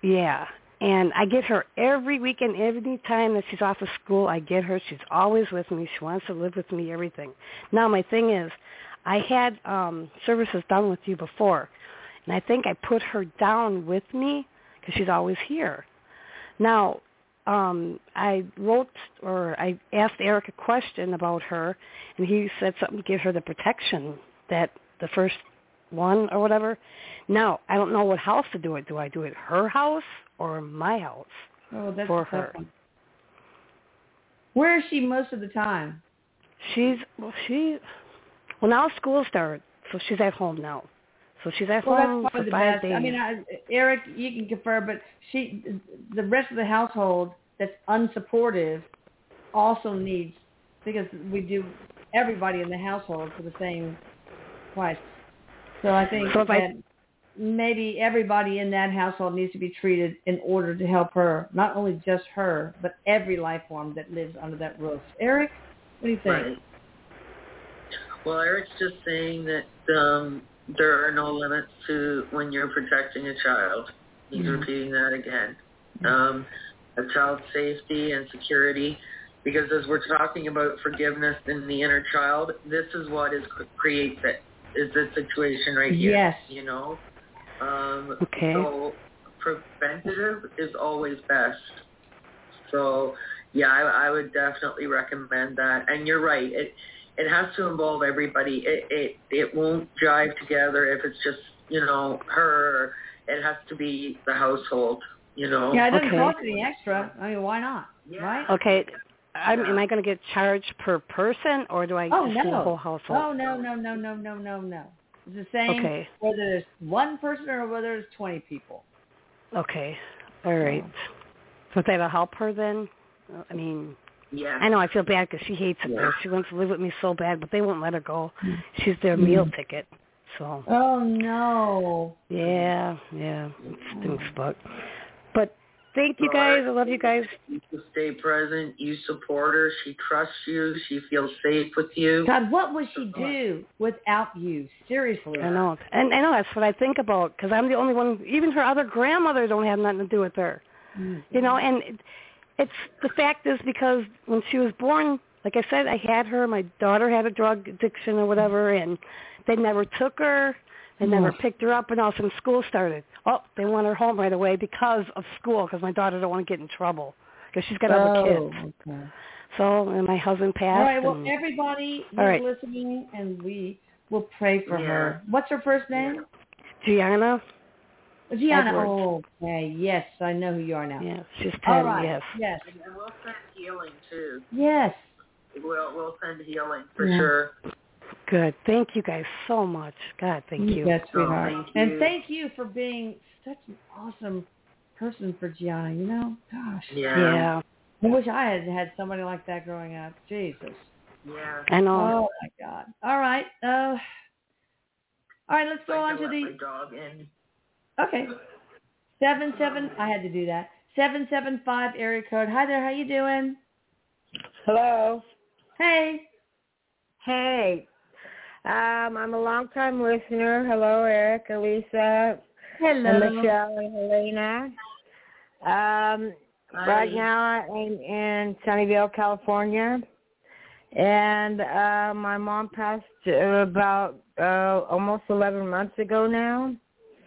Yeah. And I get her every weekend, every time that she's off of school, I get her. She's always with me. She wants to live with me, everything. Now my thing is, I had um services done with you before, and I think I put her down with me because she's always here. Now, um I wrote or I asked Erik a question about her, and he said something to give her the protection that the first one or whatever. Now, I don't know what house to do it. Do I do it her house or my house?
Oh, that's
For her.
one. Where is she most of the time?
She's well, she well now school started, so she's at home now. So she's at
Well,
home for five
best.
days.
I mean, I, Erik, you can confer, but she, the rest of the household that's unsupportive, also needs because we do everybody in the household for the same price. So I think
So if I-
that maybe everybody in that household needs to be treated in order to help her, not only just her, but every life form that lives under that roof. Erik, what do you think?
Right. Well, Erik's just saying that um, there are no limits to when you're protecting a child. He's
Mhm.
repeating that again. Um, a child's safety and security, because as we're talking about forgiveness in the inner child, this is what is creates it. Is this situation right here?
Yes.
You know. Um,
Okay.
So preventative is always best. So yeah, I, I would definitely recommend that. And you're right. It it has to involve everybody. It it it won't jive together if it's just you know her. It has to be the household. You know.
Yeah, it doesn't
Okay.
cost any extra. I mean, why not?
Yeah.
Right?
Okay. I'm, am I going to get charged per person, or do I
Oh
just do the whole household?
Oh no no no no no no no. It's the same
Okay.
whether there's one person or whether there's twenty people.
Okay. All right. So that'll help her then. I mean,
Yeah.
I know I feel bad because she hates it
Yeah.
She wants to live with me so bad, but they won't let her go.
Mm.
She's their meal ticket. So
Oh no.
yeah, yeah, it stinks, but but thank you guys. I love you guys.
You stay present. You support her. She trusts you. She feels safe with you.
God, what would she do without you? Seriously.
I know, and I know that's what I think about because I'm the only one. Even her other grandmother don't have nothing to do with her.
Mm.
You know, and it, it's the fact is because when she was born, like I said, I had her. My daughter had a drug addiction or whatever, and they never took her. They never picked her up, and all of a sudden school started. Oh, they want her home right away because of school, because my daughter don't want to get in trouble because she's got other
oh,
kids.
Okay.
So, and my husband passed.
All right. Well,
and
everybody who's
All right.
listening, and we will pray for
Yeah.
her. What's her first name?
Gianna,
Gianna.
Edwards.
Oh, okay. Yes, I know who you are now.
yeah, she's
All
ten.
right.
Yes.
Yes.
And we'll send healing too.
Yes.
We'll we'll send healing for
Yeah.
sure.
Good. Thank you guys so much. God, thank you.
Yes, sweetheart.
thank
And thank you for being such an awesome person for Gianna. You know, gosh.
Yeah.
Yeah,
I wish I had had somebody like that growing up. Jesus.
Yeah.
I know.
Oh my God. All right. Uh, all right. Let's go
I
on to
let
the
my dog in.
Okay. Seven seven. I had to do that. Seven seven five area code. Hi there. How you doing?
Hello.
Hey.
Hey. Um, I'm a long time listener. Hello, Erik, Elisa, and
Hello.
Michelle, and Helena. Um, right now I'm in Sunnyvale, California, and uh, my mom passed uh, about uh, almost 11 months ago now.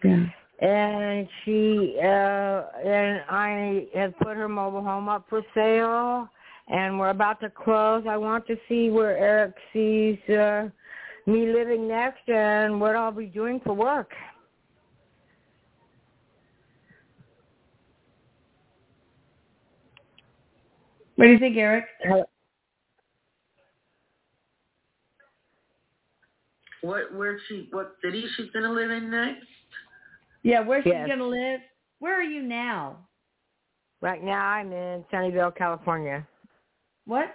Yeah.
And she uh and I have put her mobile home up for sale and we're about to close. I want to see where Erik sees uh me living next and what I'll be doing for work.
What do you think, Erik?
What where she what city she's gonna live in next?
Yeah. Where's she gonna live? Where are you now?
Right now I'm in Sunnyvale, California.
What?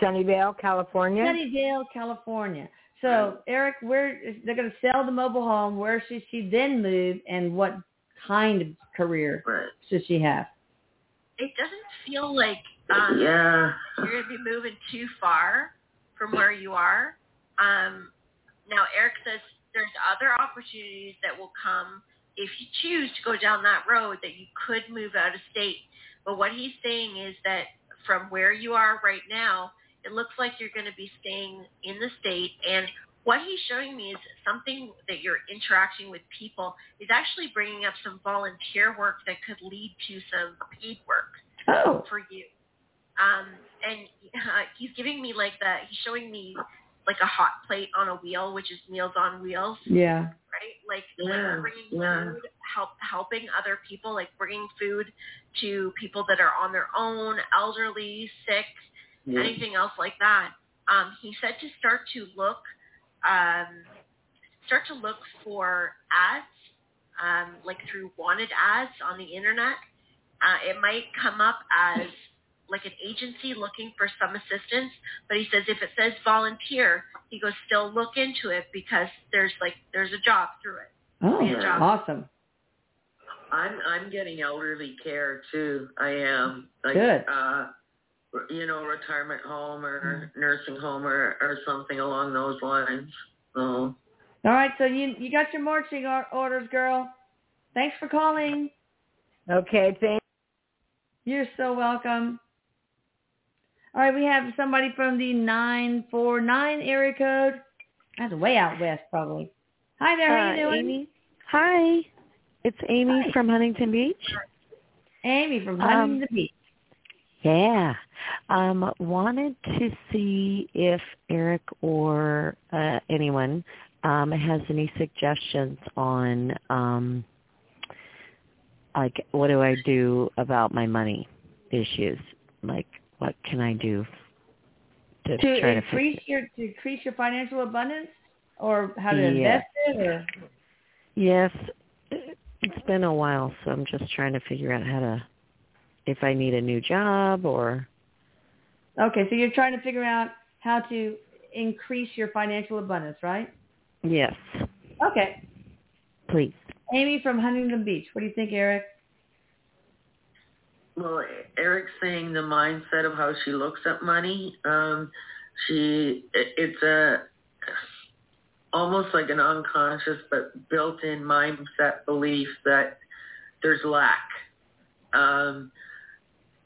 Sunnyvale, California.
Sunnyvale, California. So, Erik, where they're going to sell the mobile home? Where should she then move, and what kind of career
Right.
should she have?
It doesn't feel like um,
yeah.
you're going to be moving too far from where you are. Um, now, Erik says there's other opportunities that will come if you choose to go down that road that you could move out of state. But what he's saying is that from where you are right now, it looks like you're going to be staying in the state. And what he's showing me is something that you're interacting with people is actually bringing up some volunteer work that could lead to some paid work
Oh,
for you. Um, and uh, he's giving me like the, he's showing me like a hot plate on a wheel, which is Meals on Wheels,
yeah.
right? Like,
Yeah,
like bringing
yeah.
food, help helping other people, like bringing food to people that are on their own, elderly, sick, anything else like that. Um, he said to start to look, um, start to look for ads, um, like through wanted ads on the internet. Uh, it might come up as like an agency looking for some assistance, but he says if it says volunteer, he goes still look into it because there's like there's a job through it.
Oh,
Yeah.
awesome.
I'm I'm getting elderly care too. I am. Like
Good.
uh you know, retirement home or nursing home or, or something along those lines. So
All right, so you you got your marching orders, girl. Thanks for calling.
Okay, thank
You're so welcome. All right, we have somebody from the 949 area code. That's way out west, probably. Hi there, how you
Uh,
doing?
Amy. Hi. It's Amy
Hi.
from Huntington Beach.
Amy from
Um,
Huntington Beach.
Yeah. Um, wanted to see if Erik or uh, anyone um, has any suggestions on um, like what do I do about my money issues? Like what can I do to,
to
try
increase
to fix it?
your to increase your financial abundance, or how to
Yeah.
invest it, or
Yes, it's been a while, so I'm just trying to figure out how to if I need a new job or
okay. So you're trying to figure out how to increase your financial abundance, right?
yes,
Okay.
please.
Amy from Huntington Beach. What do you think, Erik?
Well, Erik's saying the mindset of how she looks at money. Um, she, it's a almost like an unconscious but built-in mindset belief that there's lack, um,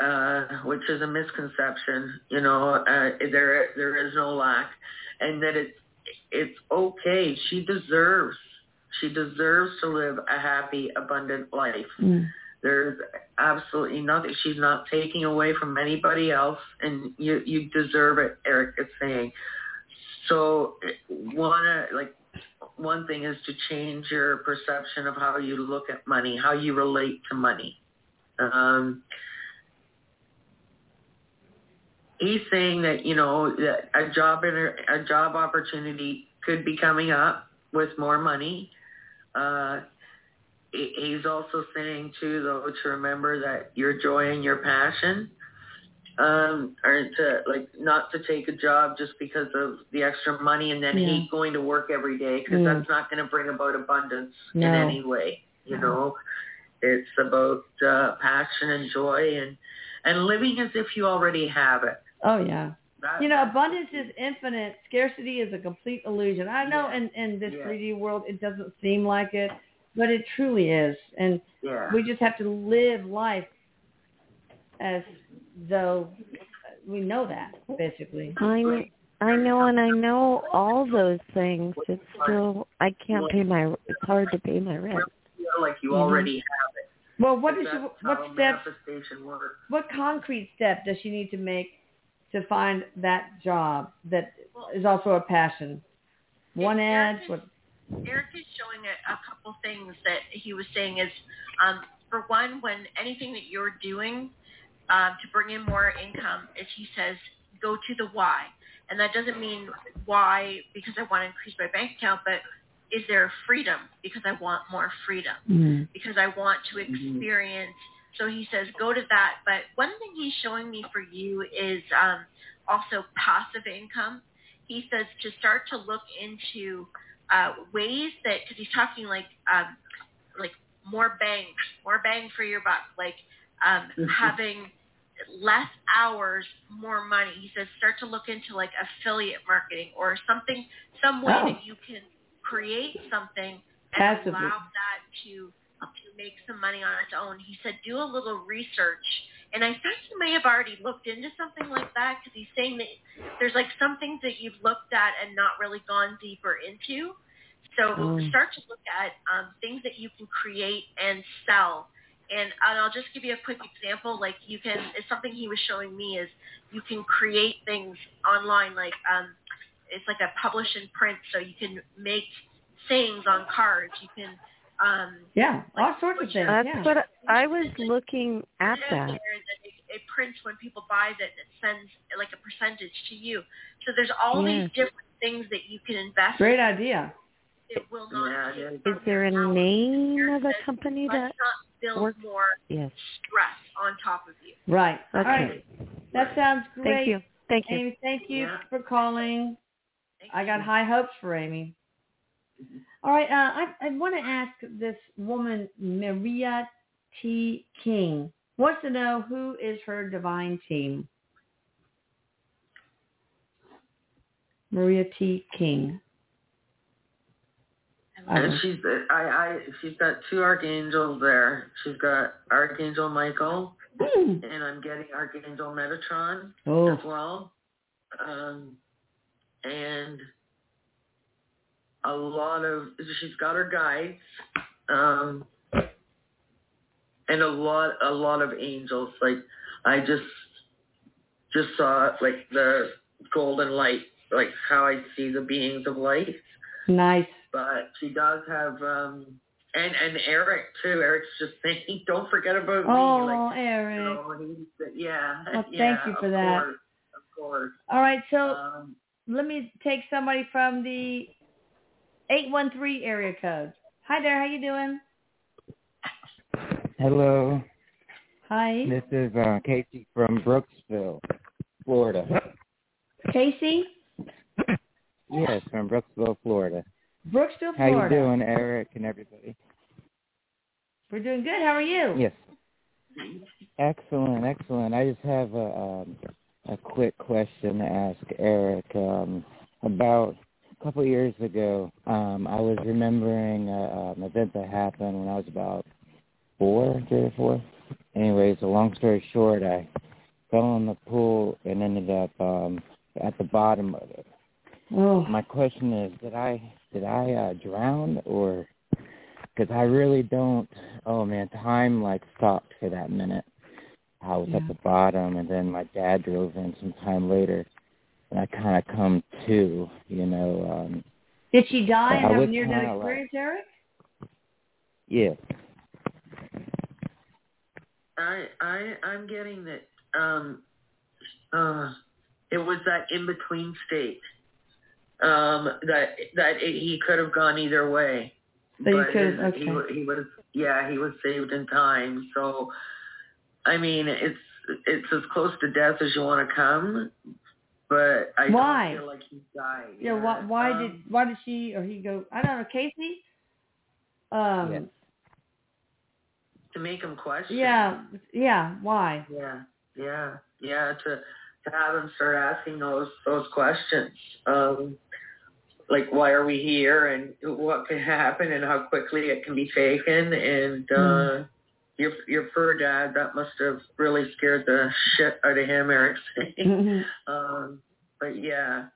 uh, which is a misconception. You know, uh, there there is no lack, and that it's it's okay. She deserves she deserves to live a happy, abundant life. There's absolutely nothing. She's not taking away from anybody else, and you you deserve it. Erik is saying. So one like one thing is to change your perception of how you look at money, how you relate to money. Um, he's saying that you know that a job a job opportunity could be coming up with more money. Uh, he's also saying too though to remember that your joy and your passion um are to like not to take a job just because of the extra money and then
Yeah.
hate going to work every day because
Mm.
that's not going to bring about abundance in any way you know it's about uh passion and joy and and living as if you already have it
Oh yeah.
That-
You know, abundance is infinite. Scarcity is a complete illusion. I know in, in this
Yeah.
3D world it doesn't seem like it, but it truly is. And
yeah
we just have to live life as though we know that, basically.
I I know and I know all those things. It's still I can't pay my it's hard to pay my rent.
feel like you
Mhm.
already have it
Well, what does
That's
she,
how
what steps,
manifestation works
what concrete step does she need to make to find that job that is also a passion? One ad, what,
Erik is showing a, a couple things that he was saying is, um, for one, when anything that you're doing um, to bring in more income, is he says go to the why, and that doesn't mean why because I want to increase my bank account, but is there freedom because I want more freedom because I want to experience. So he says go to that. But one thing he's showing me for you is um, also passive income. He says to start to look into uh, ways that because he's talking like um, like more bang, more bang for your buck, like um, having less hours, more money. He says start to look into like affiliate marketing or something, some way
Oh.
that you can create something and
Passively.
allow that to to make some money on its own. He said do a little research, and I think you may have already looked into something like that because he's saying that there's like some things that you've looked at and not really gone deeper into. So
Mm.
start to look at um, things that you can create and sell. And, and I'll just give you a quick example. Like you can, it's something he was showing me is you can create things online. Like um, it's like a publish and print, so you can make sayings on cards. You can um,
yeah, all sorts of things.
That's
yeah.
what I was looking at
it
that.
there it, it prints when people buy that it sends like a percentage to you. So there's all
Yeah.
these different things that you can invest.
Great
in.
idea.
It will not
Yeah, yeah.
Is there a
your hours.
name of a company that
build
works?
more
Yes.
stress on top of you.
Right.
Okay.
right. That sounds great.
Thank you. Thank you.
Amy, thank you
Yeah.
for calling.
Thank
I got
you.
high hopes for Amy. All right, uh, I, I want to ask this woman, Maria T. King, wants to know who is her divine team. Maria T. King.
And
Uh-huh.
she's I I she's got two archangels there. She's got Archangel Michael
Hmm.
and I'm getting Archangel Metatron
Oh,
as well. Um and a lot of she's got her guides. Um and a lot a lot of angels. Like I just just saw like the golden light, like how I see the beings of light
nice.
but she does have um and and Erik too. Erik's just saying, don't forget about
Oh,
me. Like,
Erik.
you know, yeah.
Well,
yeah,
thank you for that.
Course, of course.
All right, so
Um,
let me take somebody from the 813 area code. Hi there, how you doing?
Hello,
Hi.
this is uh, Casey from Brooksville, Florida.
Casey?
Yes, from Brooksville, Florida.
Brooksville, Florida.
How you doing, Erik and everybody?
We're doing good. How are you?
Yes. Excellent, excellent. I just have a um, a quick question to ask Erik. Um, about a couple of years ago, um, I was remembering uh, an event that happened when I was about four, three or four. Anyways, a long story short, I fell in the pool and ended up um, at the bottom of it.
Oh.
My question is, did I did I uh, drown or? Because I really don't. Oh man, time like stopped for that minute. I was
Yeah.
at the bottom, and then my dad drove in some time later, and I kind of come to. You know, um,
Did she die
I
and have a
would
near-death
kinda like-
experience, Erik?
yeah.
I I I'm getting that um uh it was that in between state um that that it, he could have gone either way
So you
but
could-
his-
okay.
he he was yeah he was saved in time so I mean it's it's as close to death as you want to come but I
Why?
don't feel like he died
Yeah, why, why
Um,
did why did she or he go? I don't know, Casey. Um,
Yes.
to make him question
yeah, yeah. Why?
Yeah, yeah, yeah. To to have them start asking those those questions, um, like why are we here and what can happen and how quickly it can be taken, and uh, your your poor dad that must have really scared the shit out of him, Erik.
Mhm.
um, but yeah.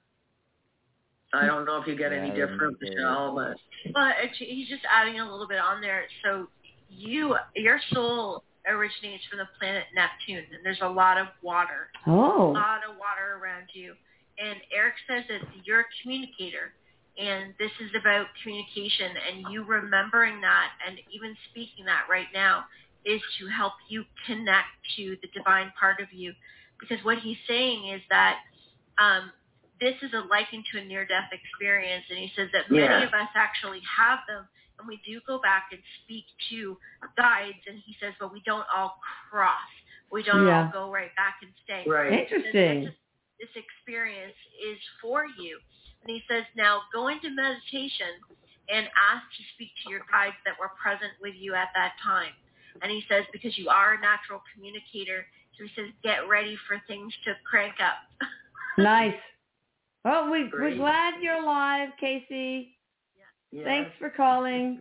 I don't know if you get
Yeah,
any
I
different,
remember.
Michelle, but
Well, actually, he's just adding a little bit on there. So you, your soul originates from the planet Neptune, and there's a lot of water, a
Oh.
lot of water around you. And Erik says that you're a communicator, and this is about communication, and you remembering that and even speaking that right now is to help you connect to the divine part of you. Because what he's saying is that um, this is a likened to a near-death experience, and he says that many
Yeah.
of us actually have them, and we do go back and speak to guides, and he says, but we don't all cross. We don't
Yeah.
all go right back and stay.
Right.
Interesting.
This, this experience is for you. And he says, now go into meditation and ask to speak to your guides that were present with you at that time. And he says, because you are a natural communicator, so he says, get ready for things to crank up.
Nice. Well, we we're glad you're alive, Casey.
yeah.
Thanks for calling.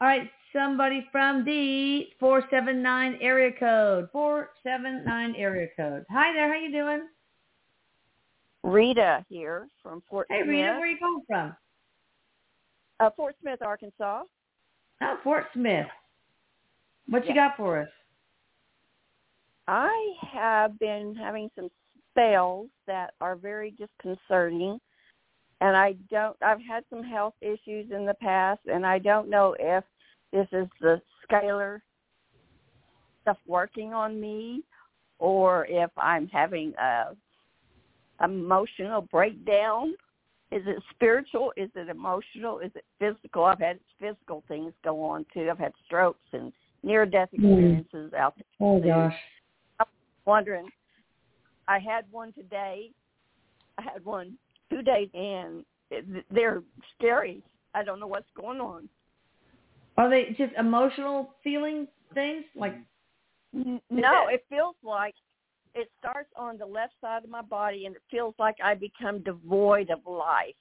All right, somebody from the 479 area code. 479 area code. Hi there, how you doing?
Rita here from Fort
Hey,
Smith.
Rita, where you calling from?
uh, Fort Smith, Arkansas.
Oh, Fort Smith. What you got for us?
I have been having some spells that are very disconcerting, and I don't. I've had some health issues in the past, and I don't know if this is the scalar stuff working on me, or if I'm having a emotional breakdown. Is it spiritual? Is it emotional? Is it physical? I've had physical things go on too. I've had strokes and near death
Hmm.
experiences out there.
Oh gosh.
wondering. I had one today. I had one two days, and they're scary. I don't know what's going on.
Are they just emotional feeling things? Like
No, it feels like it starts on the left side of my body, and it feels like I become devoid of life,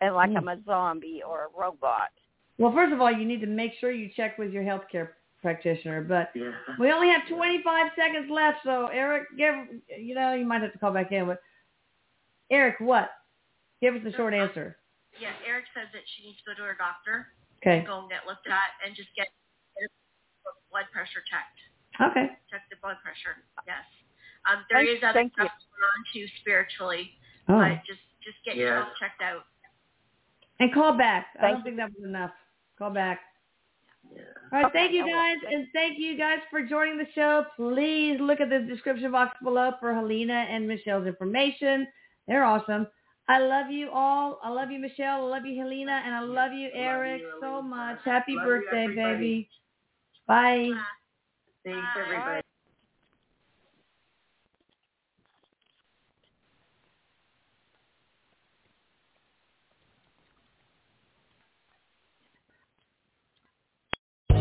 and like
Mm.
I'm a zombie or a robot.
well, first of all, you need to make sure you check with your healthcare practitioner. But
Yeah.
we only have 25 seconds left, so Erik, give you know you might have to call back in. But Erik, what? Give us a short answer.
Yes, Erik says that she needs to go to her doctor,
Okay.
go and get looked at, and just get her blood pressure checked.
Okay.
Check the blood pressure. Yes. Um, there
Thank-
is other
thank
stuff going on too spiritually,
Oh.
but just just get
Yeah.
yourself checked out.
And call back. I don't think that was enough. Call back. All right, thank you guys, and thank you guys for joining the show. Please look at the description box below for Helena and Michelle's information. They're awesome. I love you all. I love you, Michelle. I love you, Helena, and I love you, Erik, so much. Happy
Love
birthday,
everybody.
baby. Bye.
Thanks, everybody.